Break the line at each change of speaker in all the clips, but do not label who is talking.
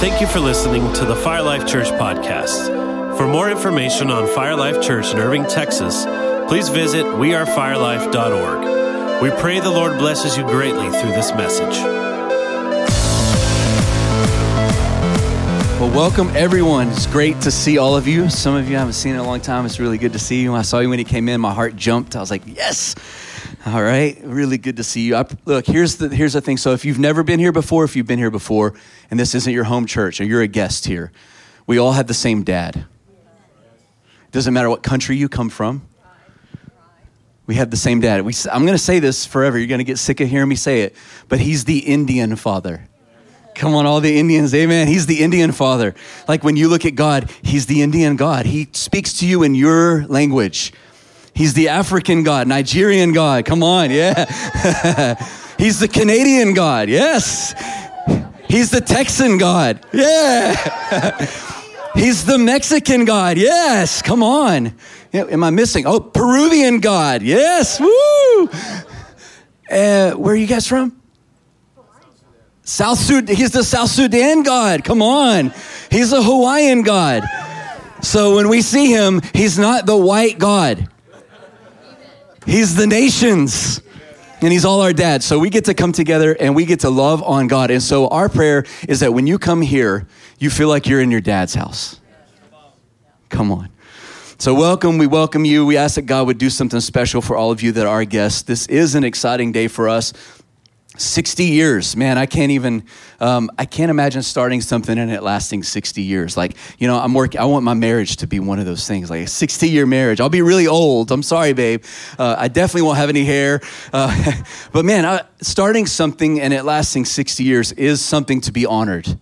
Thank you for listening to the Fire Life Church podcast. For more information on Fire Life Church in Irving, Texas, please visit wearefirelife.org. We pray the Lord blesses you greatly through this message.
Well, welcome everyone. It's great to see all of you. Some of you I haven't seen in a long time. It's really good to see you. I saw you when you came in, my heart jumped. I was like, yes. All right, really good to see you. I, look, here's the here's the thing. So if you've never been here before, if you've been here before, and this isn't your home church, or you're a guest here, we all have the same dad. It doesn't matter what country you come from. We have the same dad. We, I'm going to say this forever. You're going to get sick of hearing me say it, but he's the Indian father. Come on, all the Indians, amen. He's the Indian father. Like when you look at God, he's the Indian God. He speaks to you in your language. He's the African God, Nigerian God. Come on, yeah. He's the Canadian God, yes. He's the Texan God, yeah. He's the Mexican God, yes. Come on. Am I missing? Oh, Peruvian God, yes. Woo. Uh, where are you guys from? South Sudan. He's the South Sudan God. Come on. He's a Hawaiian God. So when we see him, he's not the white God. He's the nations. And he's all our dad. So we get to come together and we get to love on God. And so our prayer is that when you come here, you feel like you're in your dad's house. Come on. So, welcome. We welcome you. We ask that God would do something special for all of you that are guests. This is an exciting day for us. 60 years man i can't even um, i can't imagine starting something and it lasting 60 years. Like you know i'm working i want my marriage to be one of those things like a 60 year marriage. I'll be really old i'm sorry babe. Uh, i definitely won't have any hair. Uh, but man I, starting something and it lasting 60 years is something to be honored.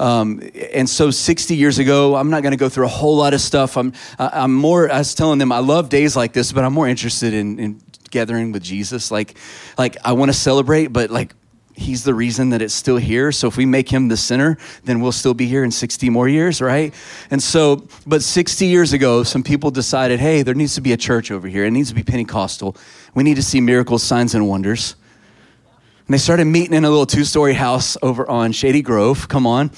Um, and so 60 years ago, I'm not going to go through a whole lot of stuff. I'm, I'm more, I was telling them, I love days like this, but I'm more interested in, in gathering with Jesus. Like, like I want to celebrate, but like he's the reason that it's still here. So if we make him the center, then we'll still be here in 60 more years, right? And so, but 60 years ago, some people decided, hey, there needs to be a church over here. It needs to be Pentecostal. We need to see miracles, signs, and wonders. And they started meeting in a little two story house over on Shady Grove. Come on.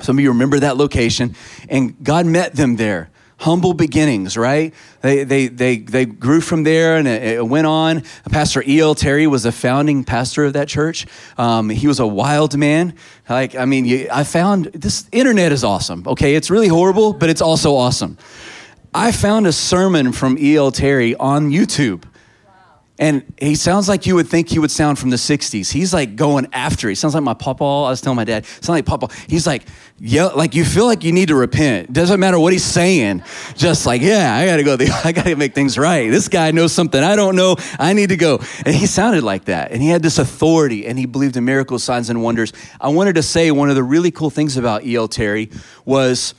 Some of you remember that location. And God met them there humble beginnings, right? They, they, they, they grew from there and it, it went on. Pastor E.L. Terry was a founding pastor of that church. Um, he was a wild man. Like, I mean, you, I found this internet is awesome, okay? It's really horrible, but it's also awesome. I found a sermon from E.L. Terry on YouTube. And he sounds like you would think he would sound from the 60s. He's like going after it. He sounds like my papa. I was telling my dad, sounds like papa. He's like, yeah, like you feel like you need to repent. Doesn't matter what he's saying. Just like, yeah, I gotta go. I gotta make things right. This guy knows something I don't know. I need to go. And he sounded like that. And he had this authority and he believed in miracles, signs, and wonders. I wanted to say one of the really cool things about E.L. Terry was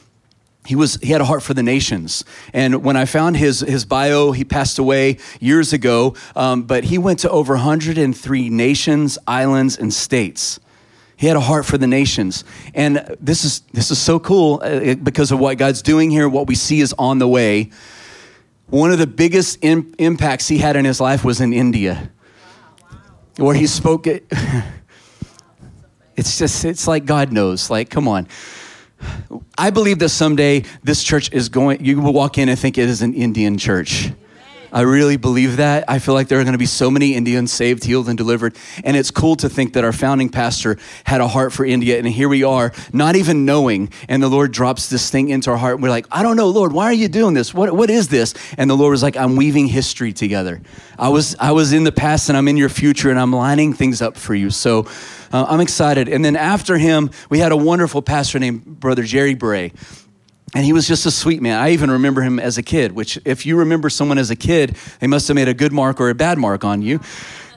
he was he had a heart for the nations. And when i found his his bio he passed away years ago um, but he went to over 103 nations islands and states. He had a heart for the nations. And this is this is so cool uh, because of what god's doing here what we see is on the way. One of the biggest impacts he had in his life was in india where he spoke it. It's just it's like god knows like come on I believe that someday this church is going, you will walk in and think it is an Indian church. I really believe that. I feel like there are going to be so many Indians saved, healed, and delivered. And it's cool to think that our founding pastor had a heart for India. And here we are, not even knowing. And the Lord drops this thing into our heart. And we're like, I don't know, Lord, why are you doing this? What, what is this? And the Lord was like, I'm weaving history together. I was, I was in the past and I'm in your future and I'm lining things up for you. So uh, I'm excited. And then after him, we had a wonderful pastor named Brother Jerry Bray. And he was just a sweet man. I even remember him as a kid, which, if you remember someone as a kid, they must have made a good mark or a bad mark on you.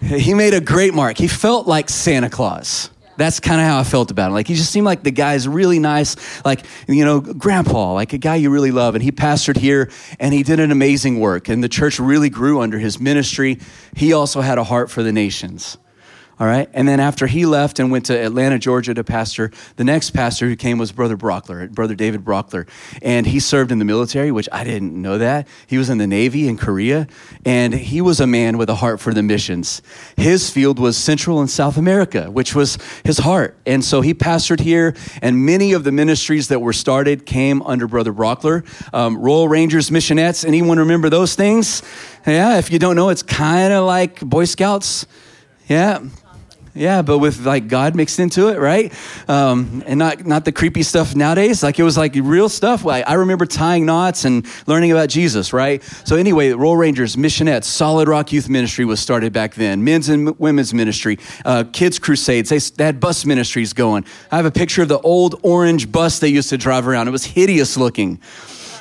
He made a great mark. He felt like Santa Claus. That's kind of how I felt about him. Like, he just seemed like the guy's really nice, like, you know, grandpa, like a guy you really love. And he pastored here and he did an amazing work. And the church really grew under his ministry. He also had a heart for the nations. All right. And then after he left and went to Atlanta, Georgia to pastor, the next pastor who came was Brother Brockler, Brother David Brockler. And he served in the military, which I didn't know that. He was in the Navy in Korea. And he was a man with a heart for the missions. His field was Central and South America, which was his heart. And so he pastored here. And many of the ministries that were started came under Brother Brockler. Um, Royal Rangers Missionettes, anyone remember those things? Yeah, if you don't know, it's kind of like Boy Scouts. Yeah, yeah, but with like God mixed into it, right? Um, and not not the creepy stuff nowadays. Like it was like real stuff. Like I remember tying knots and learning about Jesus, right? So anyway, Royal Rangers, Missionettes, Solid Rock Youth Ministry was started back then. Men's and women's ministry, uh, kids crusades. They, they had bus ministries going. I have a picture of the old orange bus they used to drive around. It was hideous looking.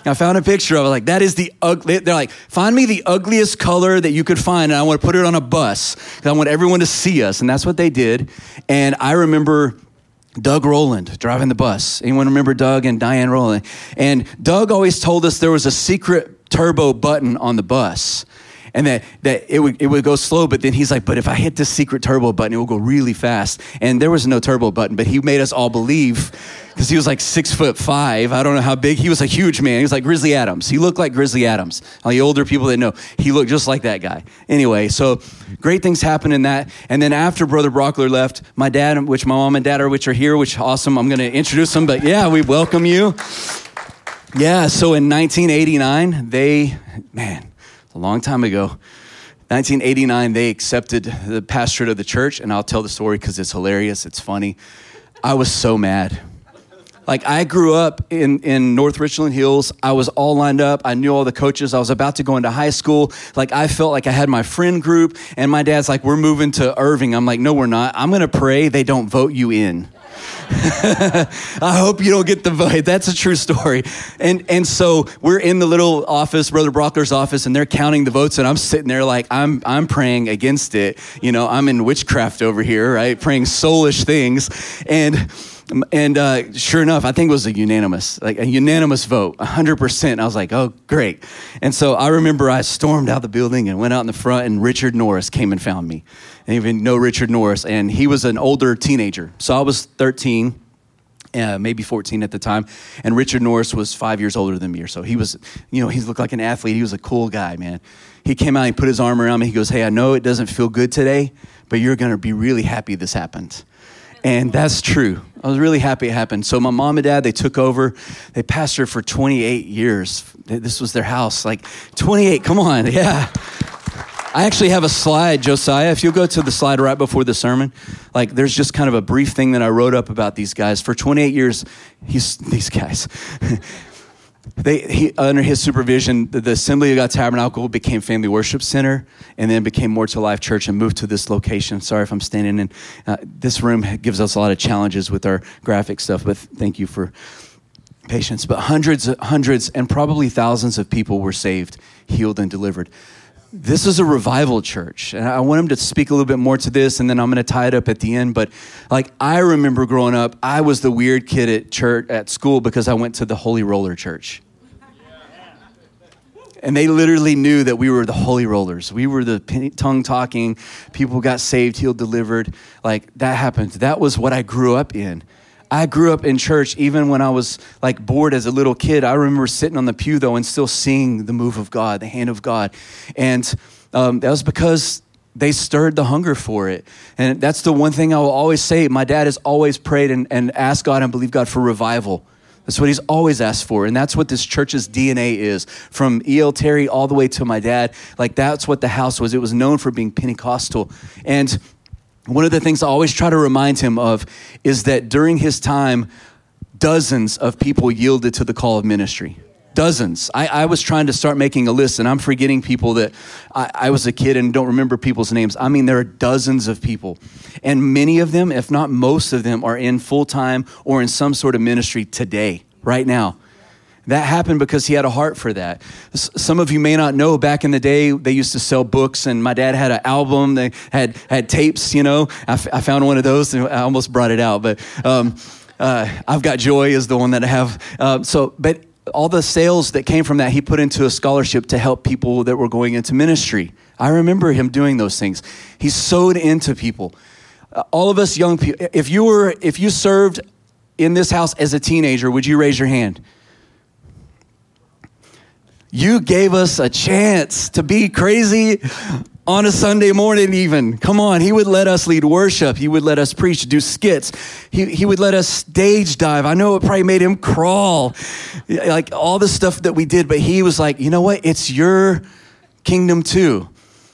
I found a picture of it. Like, that is the ugly. They're like, find me the ugliest color that you could find, and I want to put it on a bus because I want everyone to see us. And that's what they did. And I remember Doug Rowland driving the bus. Anyone remember Doug and Diane Rowland? And Doug always told us there was a secret turbo button on the bus and that, that it, would, it would go slow, but then he's like, but if I hit this secret turbo button, it will go really fast. And there was no turbo button, but he made us all believe because he was like six foot five. I don't know how big. He was a huge man. He was like Grizzly Adams. He looked like Grizzly Adams. All the older people that know, he looked just like that guy. Anyway, so great things happened in that. And then after Brother Brockler left, my dad, which my mom and dad are, which are here, which awesome. I'm going to introduce them, but yeah, we welcome you. Yeah, so in 1989, they, man, a long time ago. 1989, they accepted the pastorate of the church, and I'll tell the story because it's hilarious, it's funny. I was so mad. Like, I grew up in, in North Richland Hills. I was all lined up. I knew all the coaches. I was about to go into high school. Like, I felt like I had my friend group, and my dad's like, We're moving to Irving. I'm like, No, we're not. I'm going to pray they don't vote you in. I hope you don't get the vote. That's a true story. And and so we're in the little office, Brother Brockler's office, and they're counting the votes, and I'm sitting there like I'm I'm praying against it. You know, I'm in witchcraft over here, right? Praying soulish things, and. And uh, sure enough, I think it was a unanimous, like a unanimous vote, 100%. I was like, oh, great. And so I remember I stormed out the building and went out in the front, and Richard Norris came and found me and even know Richard Norris, and he was an older teenager. So I was 13. Uh, maybe 14 at the time, and Richard Norris was five years older than me, so. He was, you know, he looked like an athlete. He was a cool guy, man. He came out and put his arm around me. He goes, "Hey, I know it doesn't feel good today, but you're gonna be really happy this happened." And that's true. I was really happy it happened. So my mom and dad, they took over. They pastored for 28 years. This was their house. Like 28, come on, yeah. I actually have a slide, Josiah. If you'll go to the slide right before the sermon, like there's just kind of a brief thing that I wrote up about these guys. For 28 years, he's these guys. they he, under his supervision, the, the, Assembly of God Tabernacle became Family Worship Center, and then became More to Life Church, and moved to this location. Sorry if I'm standing in. Uh, this room gives us a lot of challenges with our graphic stuff, but thank you for patience. But hundreds, hundreds, and probably thousands of people were saved, healed, and delivered this is a revival church. And I want him to speak a little bit more to this, and then I'm going to tie it up at the end. But like, I remember growing up, I was the weird kid at church, at school, because I went to the Holy Roller Church. And they literally knew that we were the holy rollers. We were the tongue talking, people got saved, healed, delivered. Like that happened. That was what I grew up in. I grew up in church even when I was like bored as a little kid. I remember sitting on the pew though and still seeing the move of God, the hand of God. And um, that was because they stirred the hunger for it. And that's the one thing I will always say. My dad has always prayed and, and asked God and believed God for revival. That's what he's always asked for. And that's what this church's DNA is. From E.L. Terry all the way to my dad, like that's what the house was. It was known for being Pentecostal. And one of the things I always try to remind him of is that during his time, dozens of people yielded to the call of ministry. Dozens. I, I was trying to start making a list, and I'm forgetting people that I, I was a kid and don't remember people's names. I mean, there are dozens of people. And many of them, if not most of them, are in full time or in some sort of ministry today, right now. That happened because he had a heart for that. Some of you may not know back in the day, they used to sell books, and my dad had an album. They had, had tapes, you know. I, f- I found one of those, and I almost brought it out. But um, uh, I've Got Joy is the one that I have. Uh, so, but all the sales that came from that, he put into a scholarship to help people that were going into ministry. I remember him doing those things. He sowed into people. uh, all of us young people, if you were, if you served in this house as a teenager, would you raise your hand? You gave us a chance to be crazy on a Sunday morning, even. Come on, he would let us lead worship. He would let us preach, do skits. He, he would let us stage dive. I know it probably made him crawl, like all the stuff that we did, but he was like, you know what? It's your kingdom too.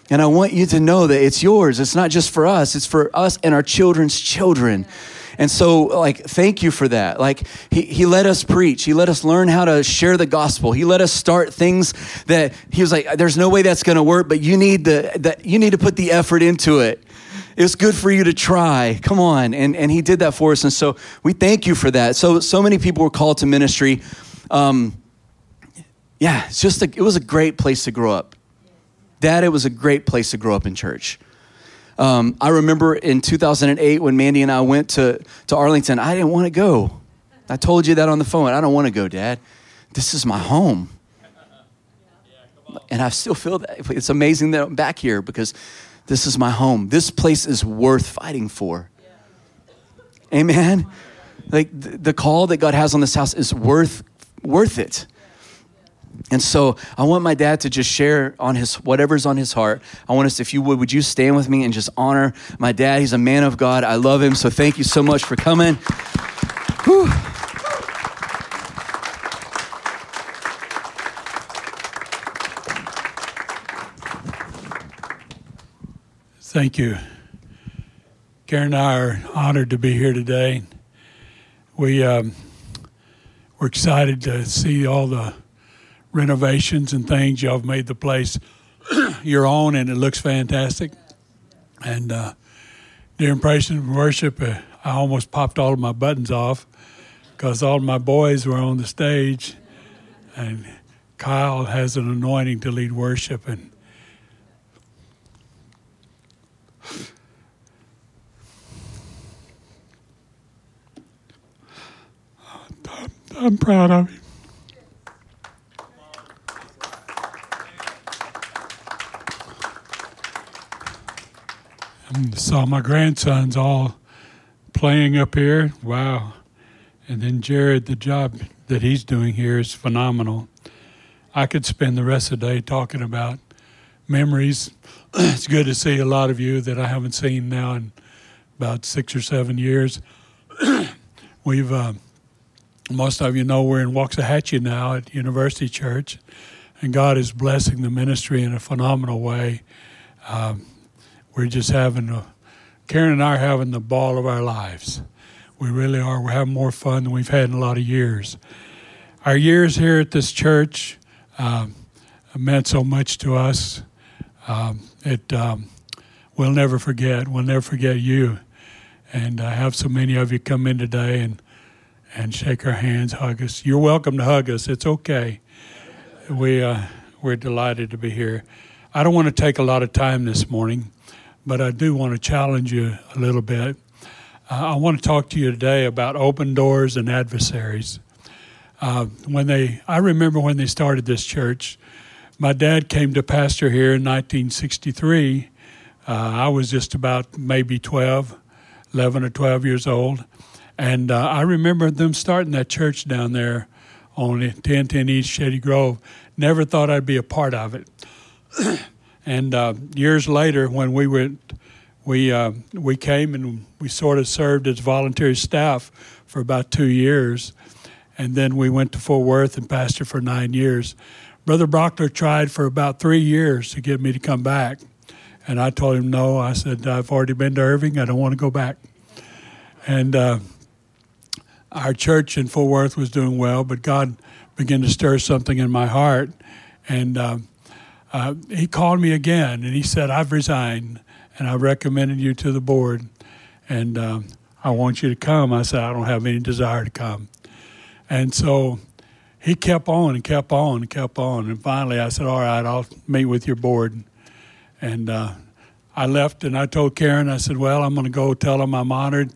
And I want you to know that it's yours. It's not just for us, it's for us and our children's children. And so, like, thank you for that. Like, he, he let us preach. He let us learn how to share the gospel. He let us start things that he was like, there's no way that's going to work, but you need, the, that, you need to put the effort into it. It's good for you to try. Come on. And, and he did that for us. And so we thank you for that. So, so many people were called to ministry. Um, yeah, it's just a, it was a great place to grow up. Dad, it was a great place to grow up in church. Um, I remember in 2008 when Mandy and I went to, to Arlington, I didn't want to go. I told you that on the phone. I don't want to go, Dad. This is my home. And I still feel that. It's amazing that I'm back here because this is my home. This place is worth fighting for. Amen. Like the call that God has on this house is worth worth it. And so I want my dad to just share on his whatever's on his heart. I want us, if you would, would you stand with me and just honor my dad? He's a man of God. I love him. So thank you so much for coming. Whew.
Thank you. Karen and I are honored to be here today. We um, we're excited to see all the renovations and things. Y'all have made the place your own, and it looks fantastic. And uh, during praise and worship, uh, I almost popped all of my buttons off because all of my boys were on the stage, and Kyle has an anointing to lead worship, and I'm proud of you. Saw my grandsons all playing up here. Wow. And then Jared, the job that he's doing here is phenomenal. I could spend the rest of the day talking about memories. it's good to see a lot of you that I haven't seen now in about six or seven years. We've, uh, most of you know, we're in Waxahachie now at University Church, and God is blessing the ministry in a phenomenal way. Um, we're just having a, Karen and I are having the ball of our lives. We really are. We're having more fun than we've had in a lot of years. Our years here at this church um, meant so much to us. Um, it um, we'll never forget. We'll never forget you. And I have so many of you come in today and and shake our hands, hug us. You're welcome to hug us. It's okay. We uh, we're delighted to be here. I don't want to take a lot of time this morning but I do want to challenge you a little bit. Uh, I want to talk to you today about open doors and adversaries. Uh, when they, I remember when they started this church. My dad came to pastor here in 1963. Uh, I was just about maybe 12, 11 or 12 years old. And uh, I remember them starting that church down there on 1010 East Shady Grove. Never thought I'd be a part of it. And uh, years later, when we went, we uh, we came and we sort of served as volunteer staff for about two years, and then we went to Fort Worth and pastored for nine years. Brother Brockler tried for about three years to get me to come back, and I told him no. I said I've already been to Irving. I don't want to go back. And uh, our church in Fort Worth was doing well, but God began to stir something in my heart, and um, uh, he called me again and he said, I've resigned and I recommended you to the board and um, I want you to come. I said, I don't have any desire to come. And so he kept on and kept on and kept on. And finally I said, All right, I'll meet with your board. And uh, I left and I told Karen, I said, Well, I'm going to go tell them I'm honored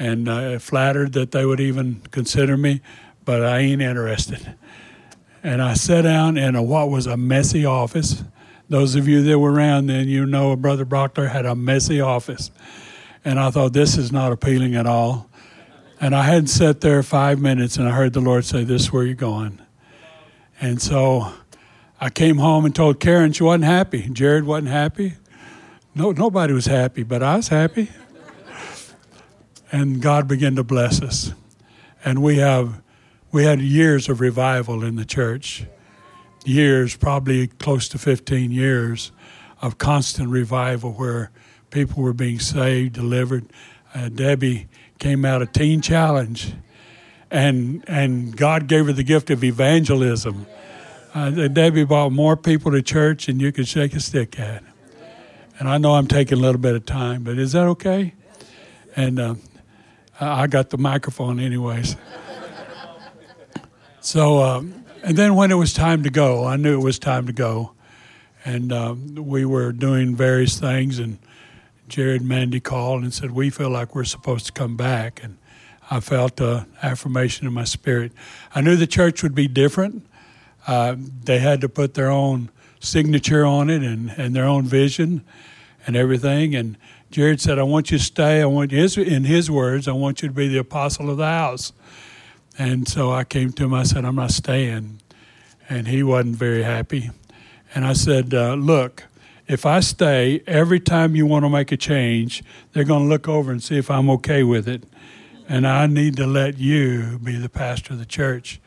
and uh, flattered that they would even consider me, but I ain't interested and I sat down in a, what was a messy office. Those of you that were around then, you know Brother Brockler had a messy office. And I thought, this is not appealing at all. And I hadn't sat there five minutes and I heard the Lord say, This is where you're going. And so I came home and told Karen she wasn't happy. Jared wasn't happy. No, nobody was happy, but I was happy. And God began to bless us. And we have we had years of revival in the church. Years, probably close to 15 years of constant revival where people were being saved, delivered. Uh, Debbie came out of Teen Challenge, and and God gave her the gift of evangelism. Uh, Debbie brought more people to church than you could shake a stick at. And I know I'm taking a little bit of time, but is that okay? And uh, I got the microphone, anyways. So, um, and then when it was time to go, I knew it was time to go. And um, we were doing various things, and Jared and Mandy called and said, We feel like we're supposed to come back. And I felt affirmation in my spirit. I knew the church would be different. Uh, they had to put their own signature on it and, and their own vision and everything. And Jared said, I want you to stay. I want his, in his words, I want you to be the apostle of the house. And so I came to him, I said, I'm not staying. And he wasn't very happy. And I said, uh, Look, if I stay, every time you want to make a change, they're going to look over and see if I'm okay with it. And I need to let you be the pastor of the church.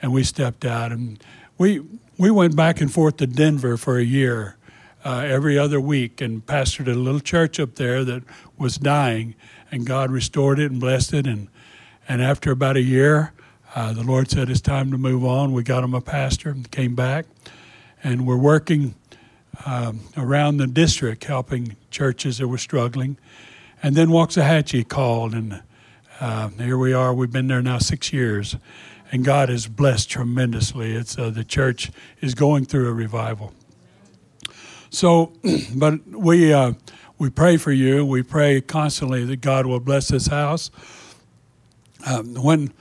And we stepped out and we we went back and forth to Denver for a year, uh, every other week, and pastored a little church up there that was dying, and God restored it and blessed it. And and after about a year, uh, the Lord said it's time to move on. We got him a pastor and came back, and we're working um, around the district helping churches that were struggling. And then Waxahachie called, and uh, here we are. We've been there now six years and God has blessed tremendously. It's uh, the church is going through a revival. So, but we uh, we pray for you. We pray constantly that God will bless this house. Um, when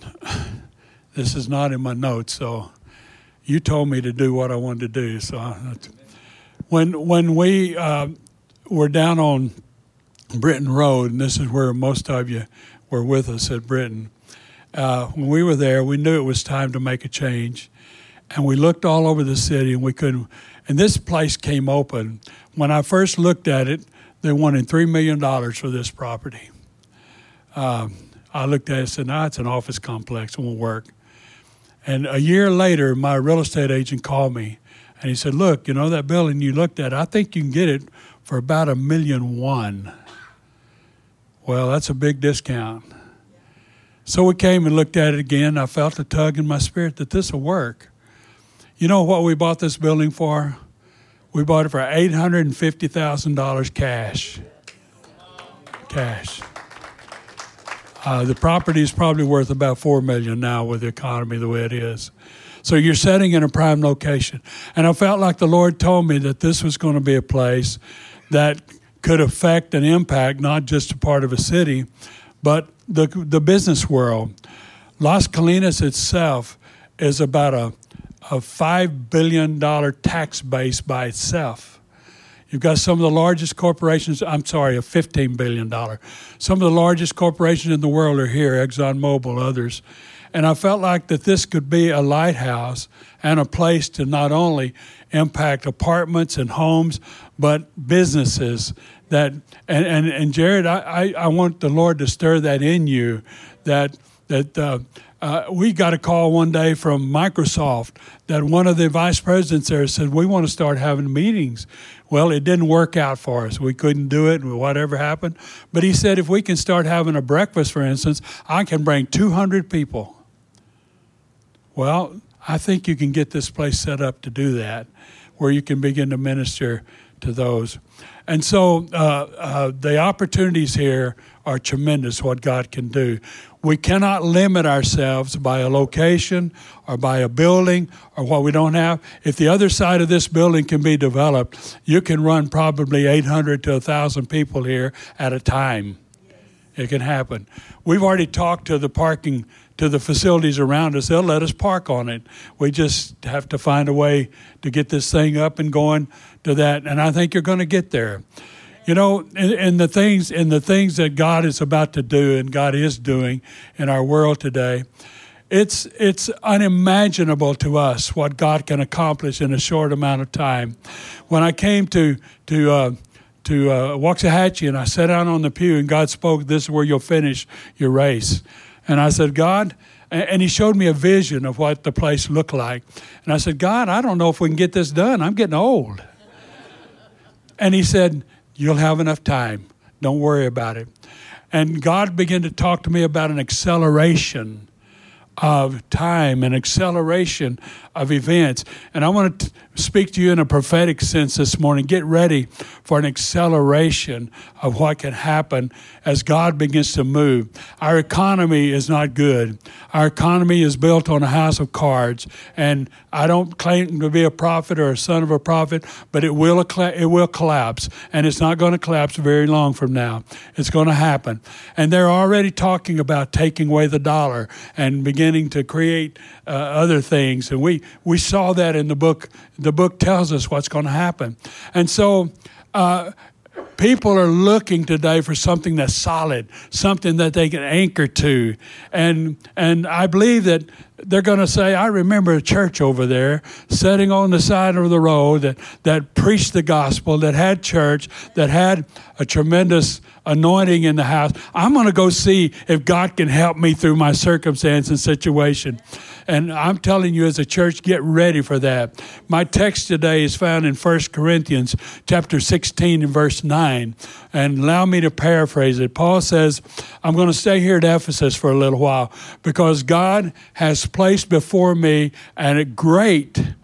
this is not in my notes, so you told me to do what I wanted to do. So, when when we uh, were down on Britain Road, and this is where most of you were with us at Britain, uh, when we were there, we knew it was time to make a change. And we looked all over the city and we couldn't. And this place came open. When I first looked at it, they wanted $3 million for this property. Um, I looked at it and said, no, it's an office complex, it won't work. And a year later, my real estate agent called me and he said, Look, you know, that building you looked at, I think you can get it for about a million one. Well, that's a big discount. So we came and looked at it again. I felt a tug in my spirit that this will work. You know what we bought this building for? We bought it for $850,000 cash. Cash. Uh, the property is probably worth about four million now with the economy the way it is. So you're setting in a prime location, and I felt like the Lord told me that this was going to be a place that could affect and impact not just a part of a city, but the, the business world. Las Colinas itself is about a, a $5 billion tax base by itself. You've got some of the largest corporations, I'm sorry, a $15 billion. Some of the largest corporations in the world are here, ExxonMobil, others. And I felt like that this could be a lighthouse and a place to not only impact apartments and homes, but businesses that and and, and Jared, I, I, I want the Lord to stir that in you that that uh, uh, we got a call one day from Microsoft that one of the vice presidents there said we want to start having meetings. Well, it didn't work out for us. We couldn't do it, and whatever happened. But he said if we can start having a breakfast, for instance, I can bring 200 people. Well, I think you can get this place set up to do that, where you can begin to minister to those. And so uh, uh, the opportunities here are tremendous, what God can do. We cannot limit ourselves by a location or by a building or what we don't have. If the other side of this building can be developed, you can run probably 800 to 1,000 people here at a time. It can happen. We've already talked to the parking to the facilities around us, they'll let us park on it. We just have to find a way to get this thing up and going to that. And I think you're going to get there. You know, in, in the things in the things that God is about to do and God is doing in our world today, it's it's unimaginable to us what God can accomplish in a short amount of time. When I came to to uh, to uh, Waxahachie and I sat down on the pew and God spoke, "This is where you'll finish your race," and I said, "God." And he showed me a vision of what the place looked like. And I said, God, I don't know if we can get this done. I'm getting old. And he said, You'll have enough time. Don't worry about it. And God began to talk to me about an acceleration of time and acceleration of events. And I want to speak to you in a prophetic sense this morning. Get ready for an acceleration of what can happen as God begins to move. Our economy is not good. Our economy is built on a house of cards. And I don't claim to be a prophet or a son of a prophet, but it will, it will collapse. And it's not going to collapse very long from now. It's going to happen. And they're already talking about taking away the dollar and beginning to create uh, other things. And we, we saw that in the book. The book tells us what's going to happen. And so, uh, people are looking today for something that's solid, something that they can anchor to. And and I believe that they're going to say, I remember a church over there sitting on the side of the road that, that preached the gospel, that had church, that had a tremendous anointing in the house. I'm going to go see if God can help me through my circumstance and situation. And I'm telling you, as a church, get ready for that. My text today is found in 1 Corinthians chapter 16 and verse 9. And allow me to paraphrase it. Paul says, I'm going to stay here at Ephesus for a little while because God has placed before me a great,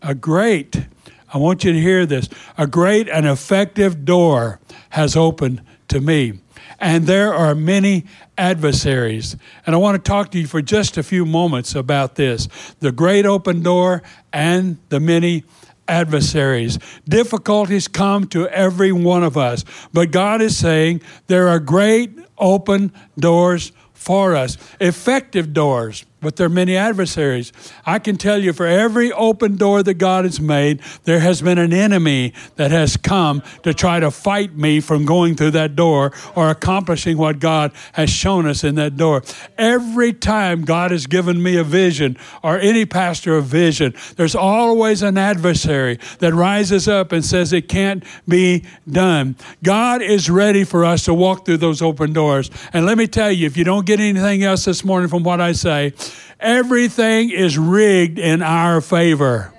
a great, I want you to hear this, a great and effective door has opened to me. And there are many adversaries. And I want to talk to you for just a few moments about this the great open door and the many adversaries. Difficulties come to every one of us. But God is saying there are great open doors for us, effective doors but there are many adversaries. I can tell you for every open door that God has made, there has been an enemy that has come to try to fight me from going through that door or accomplishing what God has shown us in that door. Every time God has given me a vision or any pastor a vision, there's always an adversary that rises up and says it can't be done. God is ready for us to walk through those open doors. And let me tell you, if you don't get anything else this morning from what I say, Everything is rigged in our favor.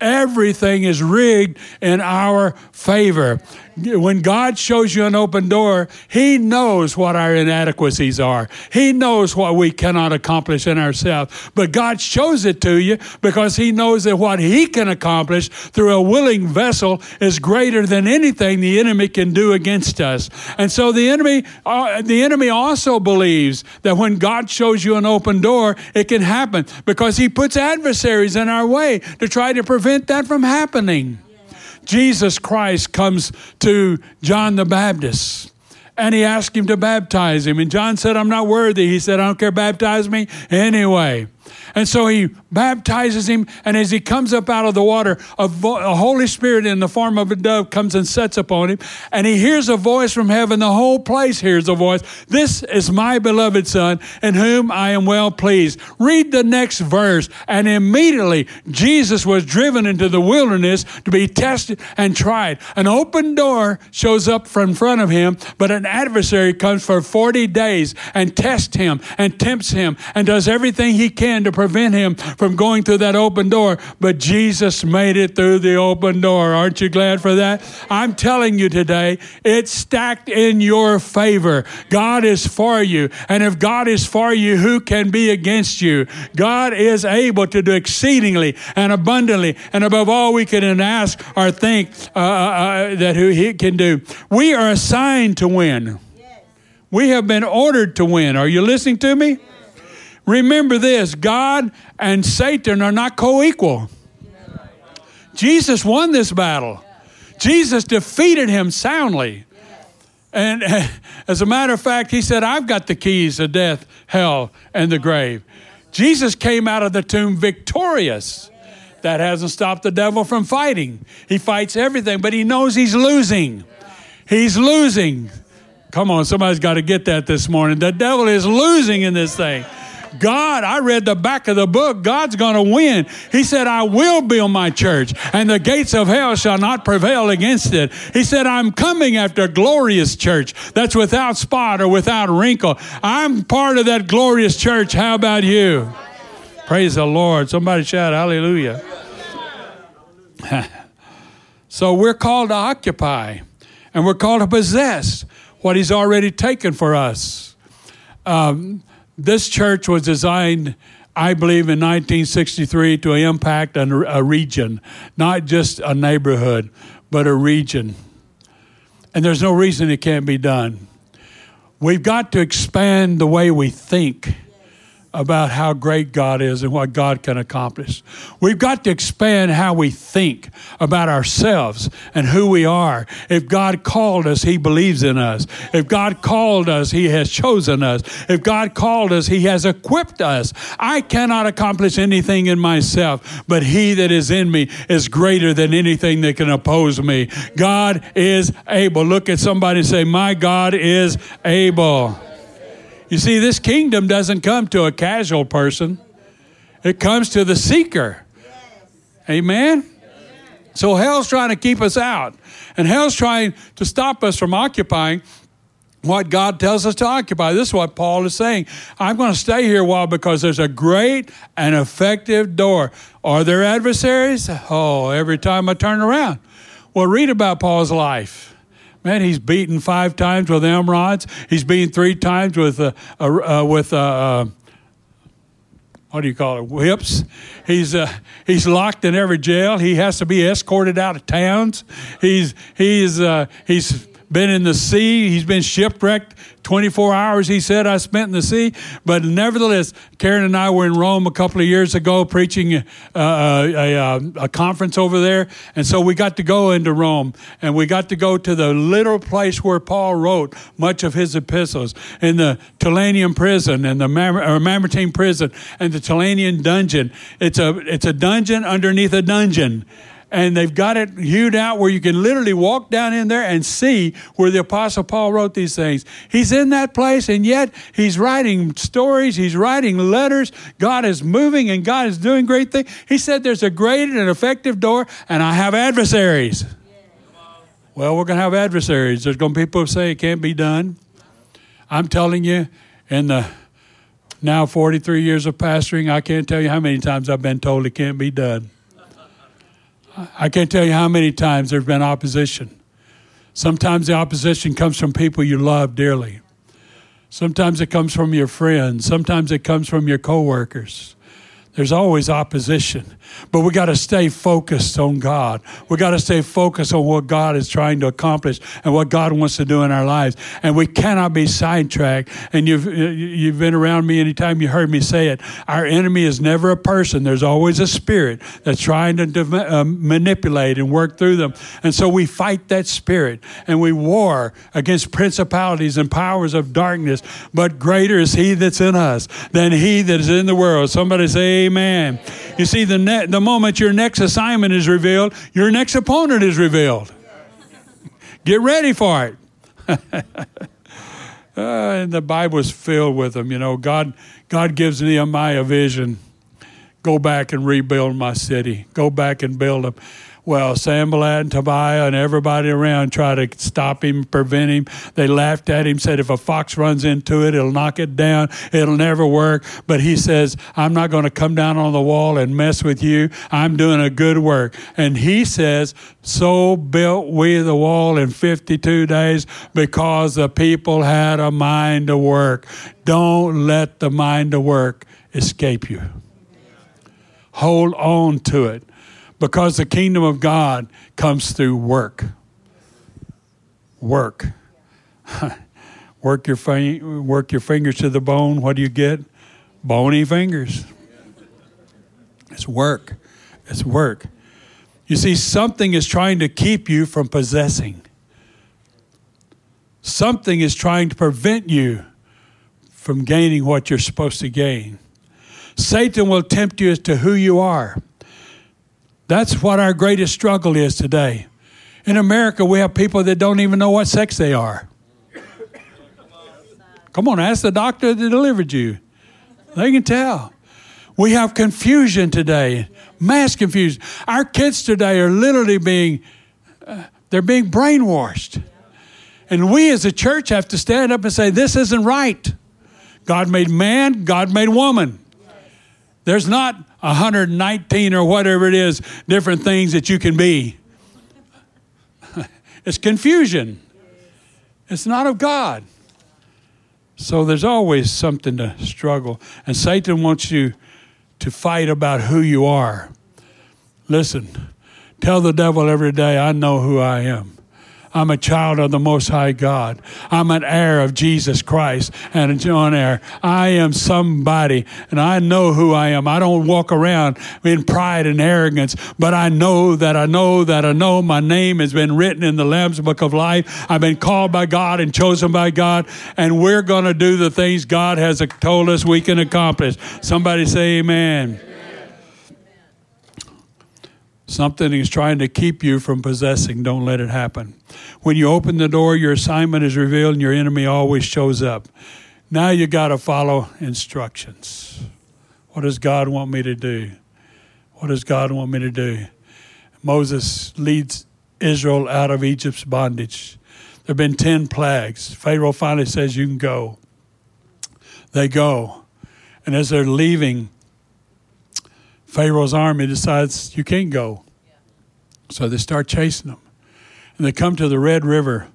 Everything is rigged in our favor when God shows you an open door, He knows what our inadequacies are. He knows what we cannot accomplish in ourselves. But God shows it to you because He knows that what He can accomplish through a willing vessel is greater than anything the enemy can do against us. And so the enemy, uh, the enemy also believes that when God shows you an open door, it can happen because He puts adversaries in our way to try to prevent that from happening. Jesus Christ comes to John the Baptist and he asked him to baptize him. And John said, I'm not worthy. He said, I don't care, baptize me anyway. And so he baptizes him, and as he comes up out of the water, a, vo- a, Holy Spirit in the form of a dove comes and sets upon him, and he hears a voice from heaven. The whole place hears a voice. This is my beloved Son, in whom I am well pleased. Read the next verse, and immediately Jesus was driven into the wilderness to be tested and tried. An open door shows up from front of him, but an adversary comes for 40 days and tests him and tempts him and does everything he can to prevent him from going through that open door, but Jesus made it through the open door. Aren't you glad for that? I'm telling you today, it's stacked in your favor. God is for you. And if God is for you, who can be against you? God is able to do exceedingly and abundantly and above all we can ask or think uh, uh, uh, that who He can do. We are assigned to win. We have been ordered to win. Are you listening to me? Remember this God and Satan are not co equal. Jesus won this battle, Jesus defeated him soundly. And as a matter of fact, he said, I've got the keys of death, hell, and the grave. Jesus came out of the tomb victorious. That hasn't stopped the devil from fighting. He fights everything, but he knows he's losing. He's losing. Come on, somebody's got to get that this morning. The devil is losing in this thing. God, I read the back of the book. God's going to win. He said, I will build my church, and the gates of hell shall not prevail against it. He said, I'm coming after a glorious church that's without spot or without wrinkle. I'm part of that glorious church. How about you? Praise the Lord. Somebody shout hallelujah. so we're called to occupy, and we're called to possess what He's already taken for us. Um, this church was designed, I believe, in 1963 to impact a, region, not just a neighborhood, but a region. And there's no reason it can't be done. We've got to expand the way we think about how great God is and what God can accomplish. We've got to expand how we think about ourselves and who we are. If God called us, He believes in us. If God called us, He has chosen us. If God called us, He has equipped us. I cannot accomplish anything in myself, but He that is in me is greater than anything that can oppose me. God is able. Look at somebody and say, My God is able. You see, this kingdom doesn't come to a casual person, it comes to the seeker. Amen? So hell's trying to keep us out, and hell's trying to stop us from occupying what God tells us to occupy. This is what Paul is saying. I'm going to stay here a while because there's a great and effective door. Are there adversaries? Oh, every time I turn around. Well, read about Paul's life. Man, he's beaten five times with M rods. He's beaten three times with uh, uh, with uh, uh, what do you call it? Whips. He's uh, he's locked in every jail. He has to be escorted out of towns. He's he's uh, he's been in the sea. He's been shipwrecked 24 hours, he said, I spent in the sea. But nevertheless, Karen and I were in Rome a couple of years ago preaching uh, a, a, a, conference over there. And so we got to go into Rome and we got to go to the little place where Paul wrote much of his epistles in the Tullianum prison and the Mamertine prison and the Tullianum dungeon. It's a, it's a dungeon underneath a dungeon and they've got it hewed out where you can literally walk down in there and see where the Apostle Paul wrote these things. He's in that place, and yet he's writing stories, he's writing letters. God is moving, and God is doing great things. He said, There's a great and effective door, and I have adversaries. Well, we're going to have adversaries. There's going to be people who say it can't be done. I'm telling you, in the now 43 years of pastoring, I can't tell you how many times I've been told it can't be done. I can't tell you how many times there's been opposition. Sometimes the opposition comes from people you love dearly. Sometimes it comes from your friends. Sometimes it comes from your coworkers. There's always opposition, but we got to stay focused on God. We got to stay focused on what God is trying to accomplish and what God wants to do in our lives. And we cannot be sidetracked. And you've you've been around me anytime you heard me say it. Our enemy is never a person. There's always a spirit that's trying to uh, manipulate and work through them. And so we fight that spirit and we war against principalities and powers of darkness. But greater is He that's in us than He that is in the world. Somebody say. Amen. You see, the, ne- the moment your next assignment is revealed, your next opponent is revealed. Get ready for it. uh, and the Bible is filled with them. You know, God, God gives Nehemiah a vision. Go back and rebuild my city. Go back and build them. Well, Sanballat and Tobiah and everybody around tried to stop him, prevent him. They laughed at him, said, if a fox runs into it, it'll knock it down. It'll never work. But he says, I'm not going to come down on the wall and mess with you. I'm doing a good work. And he says, so built we the wall in 52 days because the people had a mind to work. Don't let the mind to work escape you. Hold on to it because the kingdom of God comes through work. Work. work your work your fingers to the bone. What do you get? Bony fingers. It's work. It's work. You see, something is trying to keep you from possessing. Something is trying to prevent you from gaining what you're supposed to gain. Satan will tempt you as to who you are. That's what our greatest struggle is today. In America, we have people that don't even know what sex they are. Come on, ask the doctor that delivered you. They can tell. We have confusion today, mass confusion. Our kids today are literally being, uh, they're being brainwashed. And we as a church have to stand up and say, this isn't right. God made man, God made woman. There's not 119 or whatever it is, different things that you can be. it's confusion. It's not of God. So there's always something to struggle. And Satan wants you to fight about who you are. Listen, tell the devil every day, I know who I am. I'm a child of the Most High God. I'm an heir of Jesus Christ and a joint heir. I am somebody and I know who I am. I don't walk around in pride and arrogance, but I know that I know that I know my name has been written in the Lamb's Book of Life. I've been called by God and chosen by God, and we're going to do the things God has told us we can accomplish. Somebody say, Amen. Something is trying to keep you from possessing. Don't let it happen. When you open the door, your assignment is revealed and your enemy always shows up. Now you got to follow instructions. What does God want me to do? What does God want me to do? Moses leads Israel out of Egypt's bondage. There have been 10 plagues. Pharaoh finally says, You can go. They go. And as they're leaving, Pharaoh's army decides you can't go. So they start chasing them. And they come to the Red River,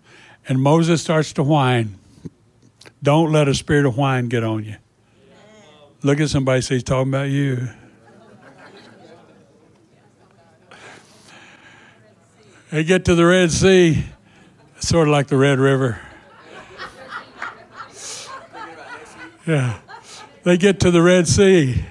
and Moses starts to whine. Don't let a spirit of whine get on you. Look at somebody say he's talking about you. They get to the Red Sea, sort of like the Red River. Yeah. They get to the Red Sea.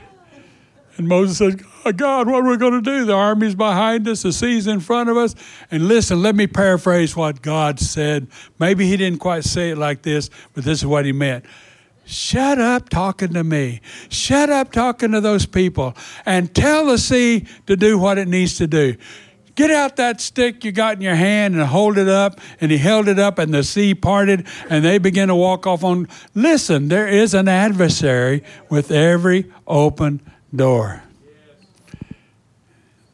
And Moses said, oh, God, what are we going to do? The army's behind us, the sea's in front of us. And listen, let me paraphrase what God said. Maybe he didn't quite say it like this, but this is what he meant. Shut up talking to me. Shut up talking to those people and tell the sea to do what it needs to do. Get out that stick you got in your hand and hold it up. And he held it up, and the sea parted, and they began to walk off on. Listen, there is an adversary with every open door.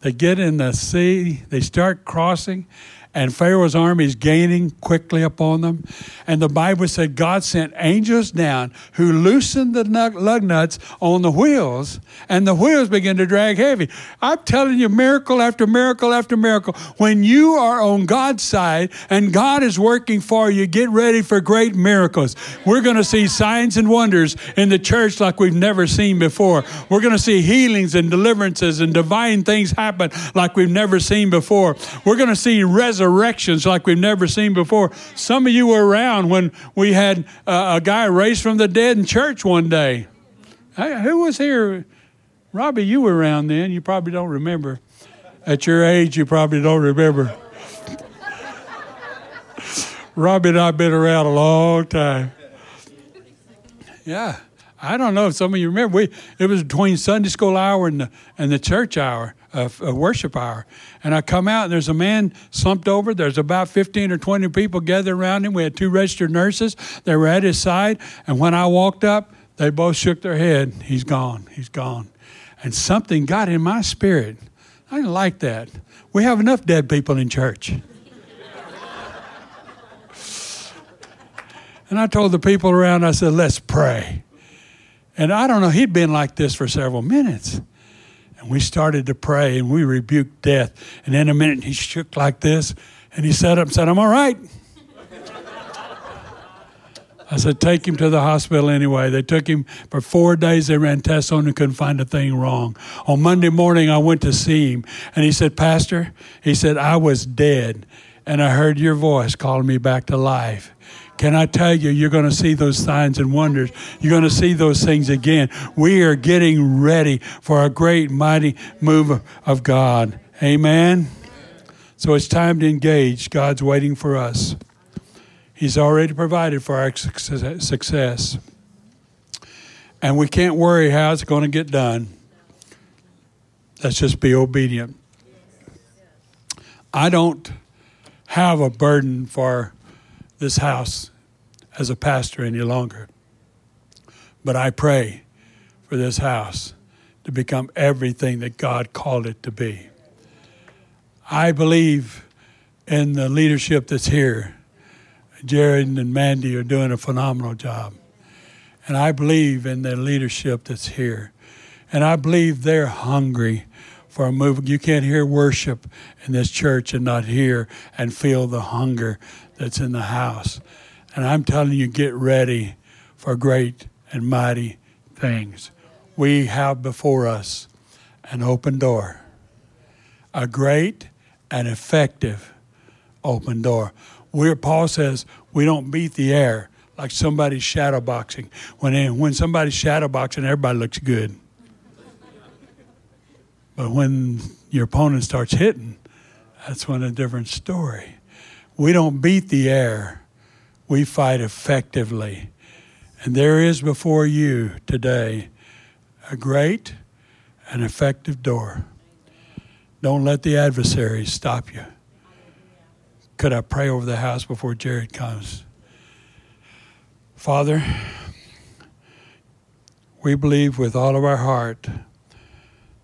They get in the sea, they start crossing, and Pharaoh's army is gaining quickly upon them. And the Bible said God sent angels down who loosened the lug nuts on the wheels, and the wheels began to drag heavy. I'm telling you, miracle after miracle after miracle. When you are on God's side and God is working for you, get ready for great miracles. We're going to see signs and wonders in the church like we've never seen before. We're going to see healings and deliverances and divine things happen like we've never seen before. We're going to see resurrection resurrections like we've never seen before. Some of you were around when we had uh, a guy raised from the dead in church one day. Who was here? Robbie, you were around then. You probably don't remember. At your age, you probably don't remember. Robbie and I have been around a long time. Yeah. I don't know if some of you remember. We, it was between Sunday school hour and the, and the church hour a, a worship hour. And I come out, and there's a man slumped over. There's about 15 or 20 people gathered around him. We had two registered nurses. They were at his side. And when I walked up, they both shook their head. He's gone. He's gone. And something got in my spirit. I didn't like that. We have enough dead people in church. and I told the people around, I said, let's pray. And I don't know, he'd been like this for several minutes. And we started to pray and we rebuked death. And in a minute, he shook like this and he sat up and said, I'm all right. I said, take him to the hospital anyway. They took him for four days. They ran tests on him and couldn't find a thing wrong. On Monday morning, I went to see him and he said, Pastor, he said, I was dead and I heard your voice calling me back to life. Can I tell you, you're going to see those signs and wonders. You're going to see those things again. We are getting ready for a great, mighty move of God. Amen. So it's time to engage. God's waiting for us. He's already provided for our success. And we can't worry how it's going to get done. Let's just be obedient. I don't have a burden for this house as a pastor any longer. But I pray for this house to become everything that God called it to be. I believe in the leadership that's here. Jared and Mandy are doing a phenomenal job. And I believe in the leadership that's here. And I believe they're hungry for a move. You can't hear worship in this church and not hear and feel the hunger that's in the house. And I'm telling you, get ready for great and mighty things. We have before us an open door, a great and effective open door. Where Paul says we don't beat the air like somebody's shadowboxing. When when somebody's shadowboxing, everybody looks good. But when your opponent starts hitting, that's when a different story. We don't beat the air, we fight effectively. And there is before you today a great and effective door. Don't let the adversary stop you. Could I pray over the house before Jared comes? Father, we believe with all of our heart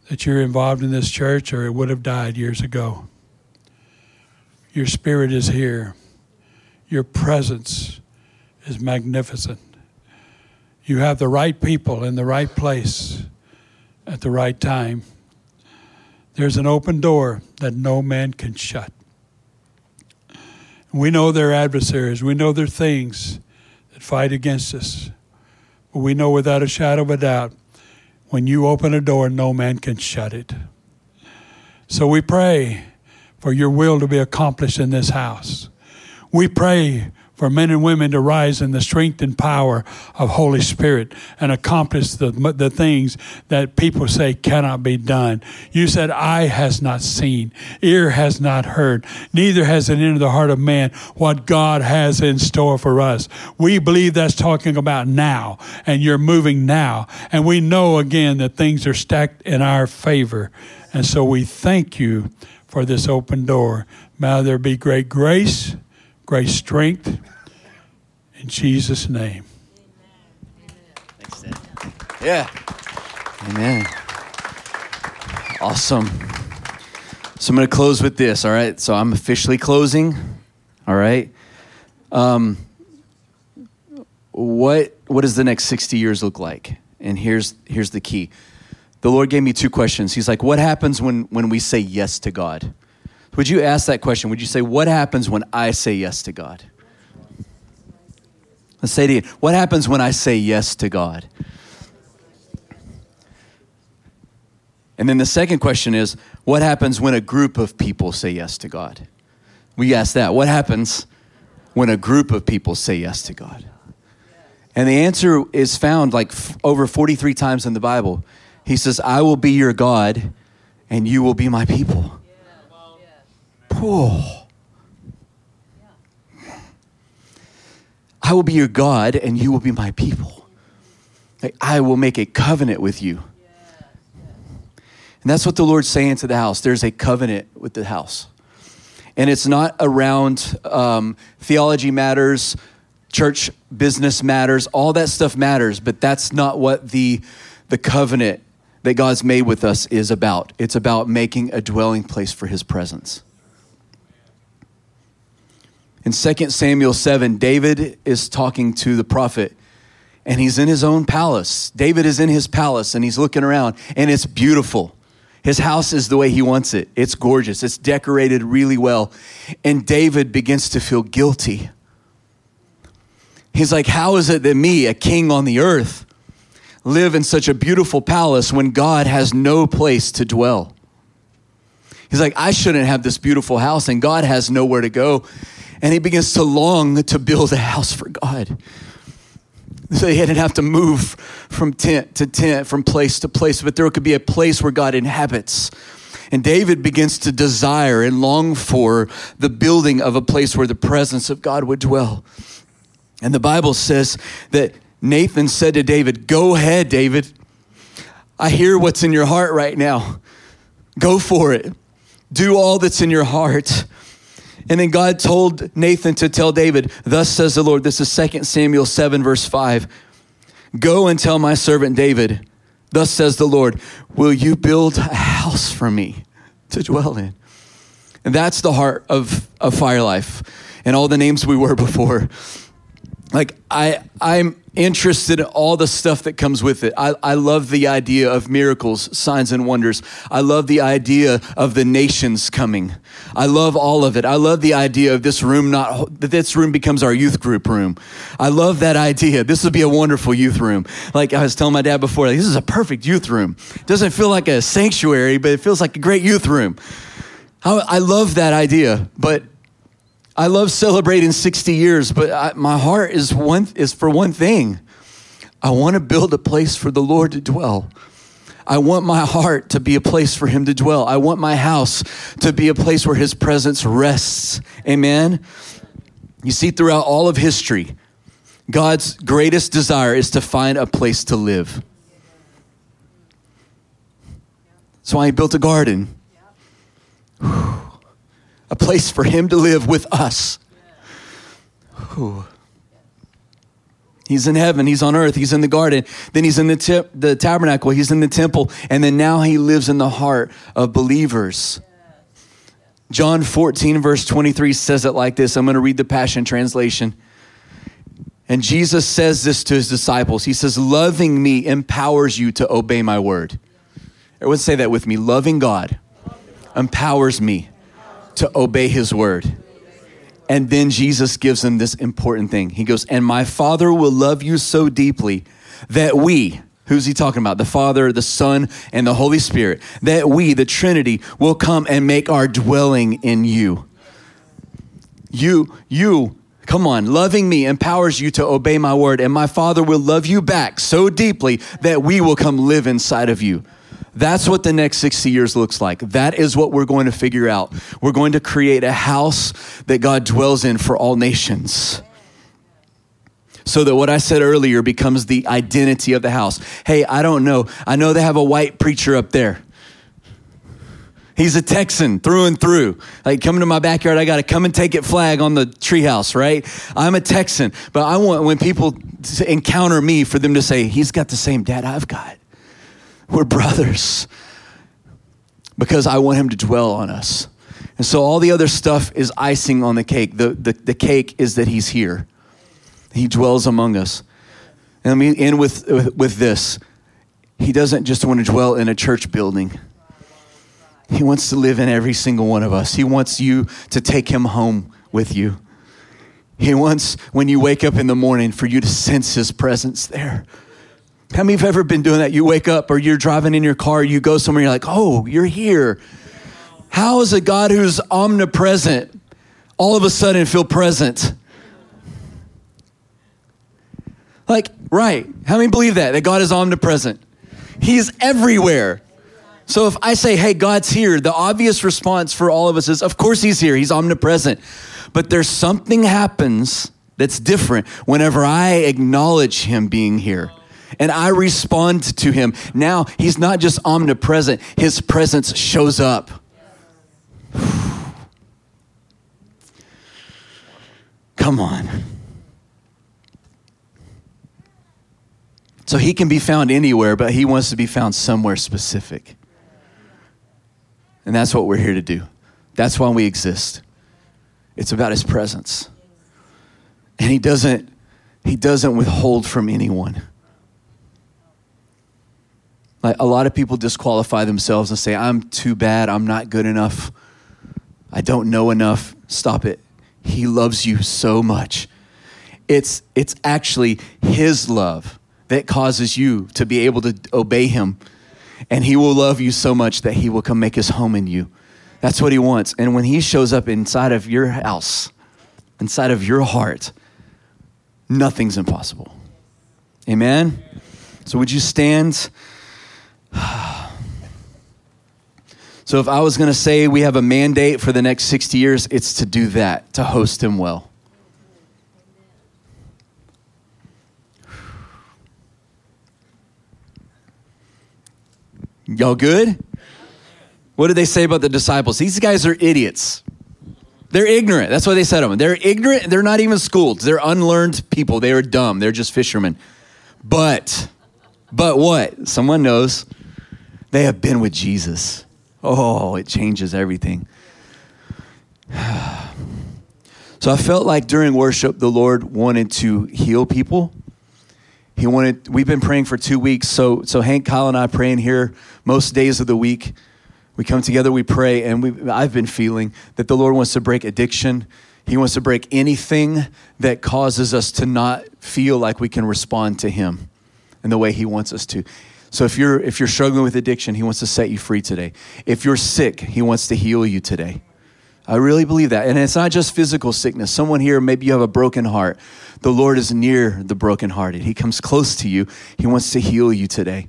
that you're involved in this church or it would have died years ago. Your spirit is here. Your presence is magnificent. You have the right people in the right place at the right time. There's an open door that no man can shut. We know their adversaries. We know their things that fight against us. But we know without a shadow of a doubt when you open a door, no man can shut it. So we pray for your will to be accomplished in this house. We pray for men and women to rise in the strength and power of Holy Spirit and accomplish the, the things that people say cannot be done. You said, eye has not seen, ear has not heard, neither has it entered the heart of man what God has in store for us. We believe that's talking about now, and you're moving now. And we know again that things are stacked in our favor. And so we thank you for this open door. May there be great grace great strength. In Jesus' name.
Yeah. Amen. Awesome. So I'm going to close with this, all right? So I'm officially closing, all right? Um, what, what does the next 60 years look like? And here's, here's the key. The Lord gave me two questions. He's like, What happens when, when we say yes to God? Would you ask that question? Would you say, What happens when I say yes to God? Let's say it again. What happens when I say yes to God? And then the second question is, What happens when a group of people say yes to God? We ask that. What happens when a group of people say yes to God? And the answer is found like f- over 43 times in the Bible. He says, I will be your God and you will be my people. I will be your God and you will be my people. I will make a covenant with you. And that's what the Lord's saying to the house. There's a covenant with the house. And it's not around um, theology matters, church business matters, all that stuff matters, but that's not what the, the covenant that God's made with us is about. It's about making a dwelling place for his presence. In 2 Samuel 7, David is talking to the prophet and he's in his own palace. David is in his palace and he's looking around and it's beautiful. His house is the way he wants it. It's gorgeous. It's decorated really well. And David begins to feel guilty. He's like, How is it that me, a king on the earth, live in such a beautiful palace when God has no place to dwell? He's like, I shouldn't have this beautiful house, and God has nowhere to go and he begins to long to build a house for God. So he didn't have to move from tent to tent, from place to place, but there could be a place where God inhabits. And David begins to desire and long for the building of a place where the presence of God would dwell. And the Bible says that Nathan said to David, Go ahead, David. I hear what's in your heart right now. Go for it. Do all that's in your heart. And then God told Nathan to tell David, Thus says the Lord. This is 2 Samuel 7, verse 5. Go and tell my servant David, Thus says the Lord, Will you build a house for me to dwell in? And that's the heart of, of Fire Life and all the names we were before. Like, I, I'm interested in all the stuff that comes with it. I, I love the idea of miracles, signs, and wonders. I love the idea of the nations coming. I love all of it. I love the idea of this room not that this room becomes our youth group room. I love that idea. This would be a wonderful youth room. Like I was telling my dad before, like, this is a perfect youth room. It doesn't feel like a sanctuary, but it feels like a great youth room. I, I love that idea, but I love celebrating 60 years, but I, my heart is one is for one thing. I want to build a place for the Lord to dwell. I want my heart to be a place for him to dwell. I want my house to be a place where his presence rests. Amen. You see throughout all of history, God's greatest desire is to find a place to live. That's why he built a garden. Whew a place for him to live with us. Whew. He's in heaven, he's on earth, he's in the garden, then he's in the, t- the tabernacle, he's in the temple, and then now he lives in the heart of believers. John 14, verse 23 says it like this. I'm going to read the Passion Translation. And Jesus says this to his disciples. He says, Loving me empowers you to obey my word. Everyone say that with me. Loving God empowers me to obey his word. And then Jesus gives them this important thing. He goes, And my Father will love you so deeply that we, who's he talking about? The Father, the Son, and the Holy Spirit, that we, the Trinity, will come and make our dwelling in you. You, you, come on, loving me empowers you to obey my word, and my Father will love you back so deeply that we will come live inside of you. That's what the next 60 years looks like. That is what we're going to figure out. We're going to create a house that God dwells in for all nations. So that what I said earlier becomes the identity of the house. Hey, I don't know. I know they have a white preacher up there. He's a Texan through and through. Like coming to my backyard, I got to come and take it flag on the treehouse, right? I'm a Texan, but I want when people encounter me for them to say, he's got the same dad I've got. We're brothers because I want him to dwell on us. And so all the other stuff is icing on the cake. The, the, the cake is that he's here, he dwells among us. And let me end with, with, with this He doesn't just want to dwell in a church building. He wants to live in every single one of us. He wants you to take him home with you. He wants, when you wake up in the morning, for you to sense his presence there. How many of you have ever been doing that? You wake up or you're driving in your car, you go somewhere, you're like, oh, you're here. How is a God who's omnipresent all of a sudden feel present? Like, right. How many believe that? That God is omnipresent? He's everywhere. So if I say, hey, God's here, the obvious response for all of us is, of course he's here. He's omnipresent. But there's something happens that's different whenever I acknowledge him being here and I respond to him. Now, he's not just omnipresent, his presence shows up. Come on. So he can be found anywhere, but he wants to be found somewhere specific. And that's what we're here to do. That's why we exist. It's about his presence. And he doesn't he doesn't withhold from anyone. Like a lot of people disqualify themselves and say, I'm too bad, I'm not good enough, I don't know enough. Stop it. He loves you so much. It's, it's actually His love that causes you to be able to obey Him. And He will love you so much that He will come make His home in you. That's what He wants. And when He shows up inside of your house, inside of your heart, nothing's impossible. Amen? So, would you stand? So if I was going to say we have a mandate for the next 60 years, it's to do that, to host him well. Y'all good? What did they say about the disciples? These guys are idiots. They're ignorant. That's what they said of them. They're ignorant. They're not even schooled. They're unlearned people. They are dumb. They're just fishermen. But, but what? Someone knows. They have been with Jesus. Oh, it changes everything. So I felt like during worship, the Lord wanted to heal people. He wanted. We've been praying for two weeks. So so Hank, Kyle, and I praying here most days of the week. We come together, we pray, and we, I've been feeling that the Lord wants to break addiction. He wants to break anything that causes us to not feel like we can respond to Him in the way He wants us to. So if you're if you're struggling with addiction, He wants to set you free today. If you're sick, He wants to heal you today. I really believe that. And it's not just physical sickness. Someone here, maybe you have a broken heart. The Lord is near the brokenhearted. He comes close to you. He wants to heal you today.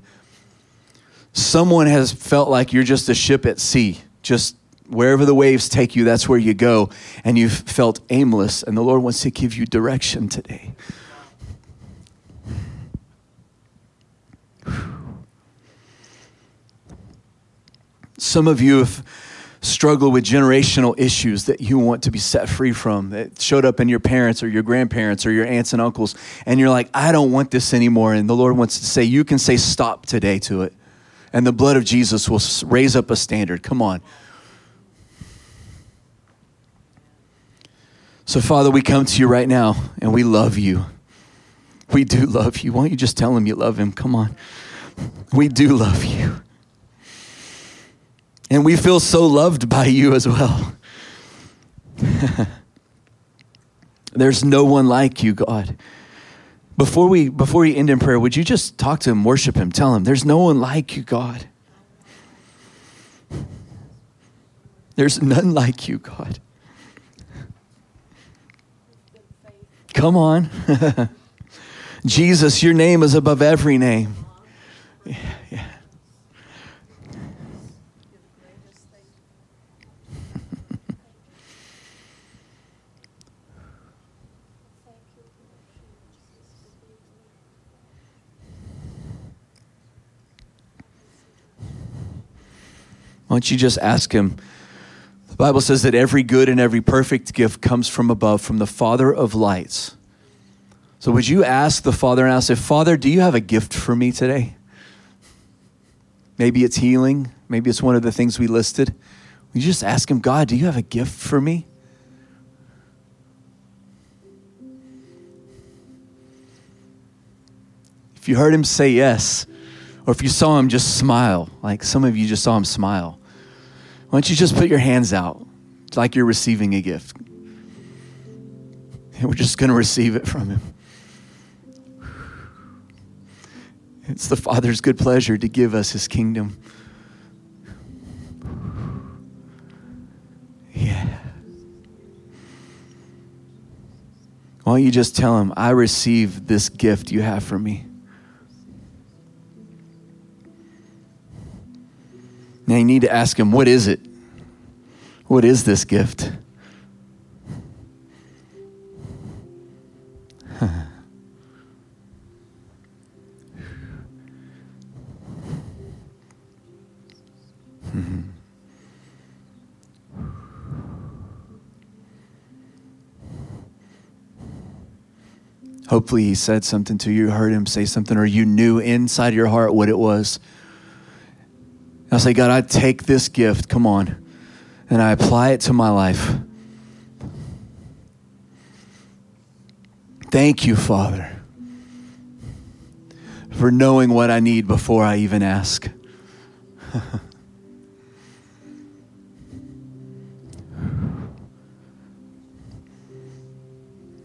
Someone has felt like you're just a ship at sea, just wherever the waves take you, that's where you go. And you've felt aimless, and the Lord wants to give you direction today. Some of you have struggled with generational issues that you want to be set free from that showed up in your parents or your grandparents or your aunts and uncles and you're like i don't want this anymore and the lord wants to say you can say stop today to it and the blood of jesus will raise up a standard. Come on. So father we come to you right now and we love you. We do love you. Why don't you just tell him you love him? Come on. We do love you and we feel so loved by you as well. There's no one like you, God. Before we before we end in prayer, would you just talk to him, worship him, tell him, there's no one like you, God. There's none like you, God. Come on. Jesus, your name is above every name. Yeah, yeah. Why don't you just ask him? The Bible says that every good and every perfect gift comes from above, from the Father of lights. So, would you ask the Father and ask, Father, do you have a gift for me today? Maybe it's healing. Maybe it's one of the things we listed. Would you just ask him, God, do you have a gift for me? If you heard him say yes, or if you saw him just smile, like some of you just saw him smile, why don't you just put your hands out it's like you're receiving a gift? And we're just going to receive it from him. It's the Father's good pleasure to give us his kingdom. Yeah. Why don't you just tell him, I receive this gift you have for me? Now you need to ask him, what is it? What is this gift? Hopefully, he said something to you, heard him say something, or you knew inside your heart what it was. I say, God, I take this gift, come on, and I apply it to my life. Thank you, Father, for knowing what I need before I even ask.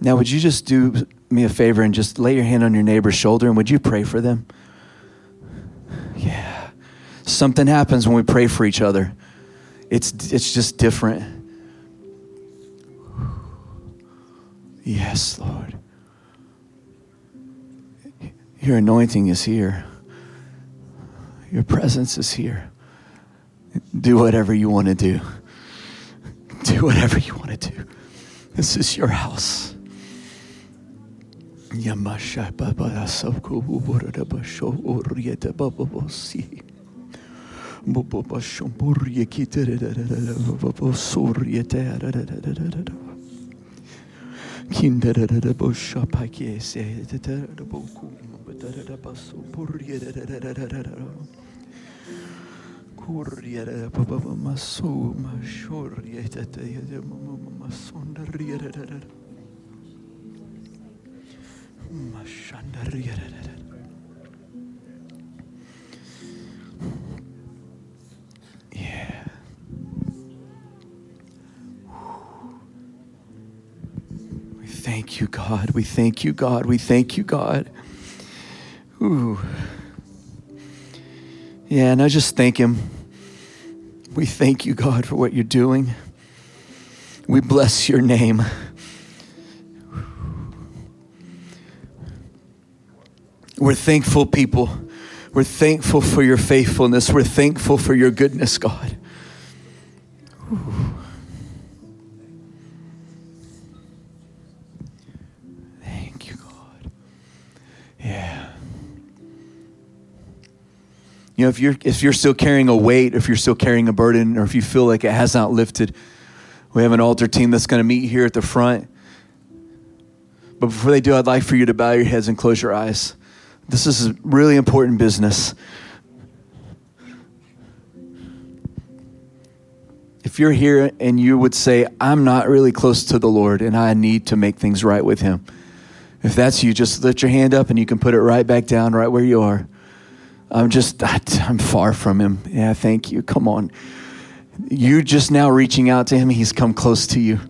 now, would you just do me a favor and just lay your hand on your neighbor's shoulder and would you pray for them? Something happens when we pray for each other. It's, it's just different. Yes, Lord. Your anointing is here. Your presence is here. Do whatever you want to do. Do whatever you want to do. This is your house. Kurriere baba baba şambur yeki baba sur yete kinderere boşa pakese boku derere basu bur yere kur yere baba masu maşur yete yete masundar yere maşandar yere God. We thank you, God. We thank you, God. Ooh. Yeah, and I just thank Him. We thank you, God, for what you're doing. We bless your name. We're thankful, people. We're thankful for your faithfulness. We're thankful for your goodness, God. Ooh. Know, if you're if you're still carrying a weight, if you're still carrying a burden, or if you feel like it has not lifted, we have an altar team that's going to meet here at the front. But before they do, I'd like for you to bow your heads and close your eyes. This is really important business. If you're here and you would say, I'm not really close to the Lord and I need to make things right with Him, if that's you, just lift your hand up and you can put it right back down right where you are. I'm just, I'm far from Him. Yeah, thank you. Come on. You just now reaching out to Him, He's come close to you.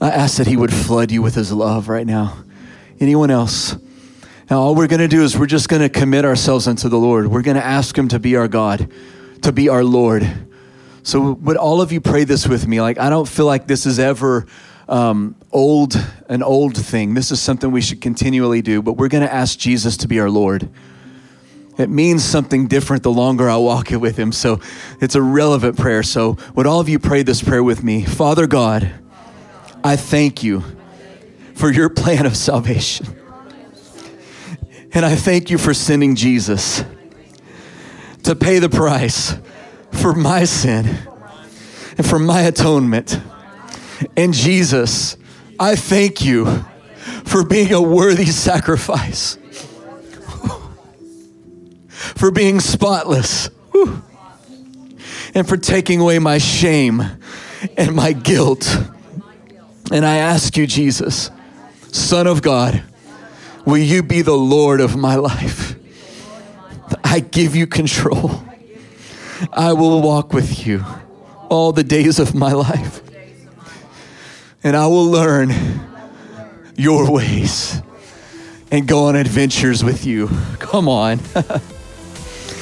I ask that He would flood you with His love right now. Anyone else? Now, all we're going to do is we're just going to commit ourselves unto the Lord. We're going to ask Him to be our God, to be our Lord. So, would all of you pray this with me? Like, I don't feel like this is ever um, old, an old thing. This is something we should continually do, but we're going to ask Jesus to be our Lord. It means something different the longer I walk it with Him. So, it's a relevant prayer. So, would all of you pray this prayer with me? Father God, I thank you for your plan of salvation. And I thank you for sending Jesus to pay the price for my sin and for my atonement. And Jesus, I thank you for being a worthy sacrifice, for being spotless, and for taking away my shame and my guilt. And I ask you, Jesus, Son of God, Will you be the Lord of my life? I give you control. I will walk with you all the days of my life. And I will learn your ways and go on adventures with you. Come on.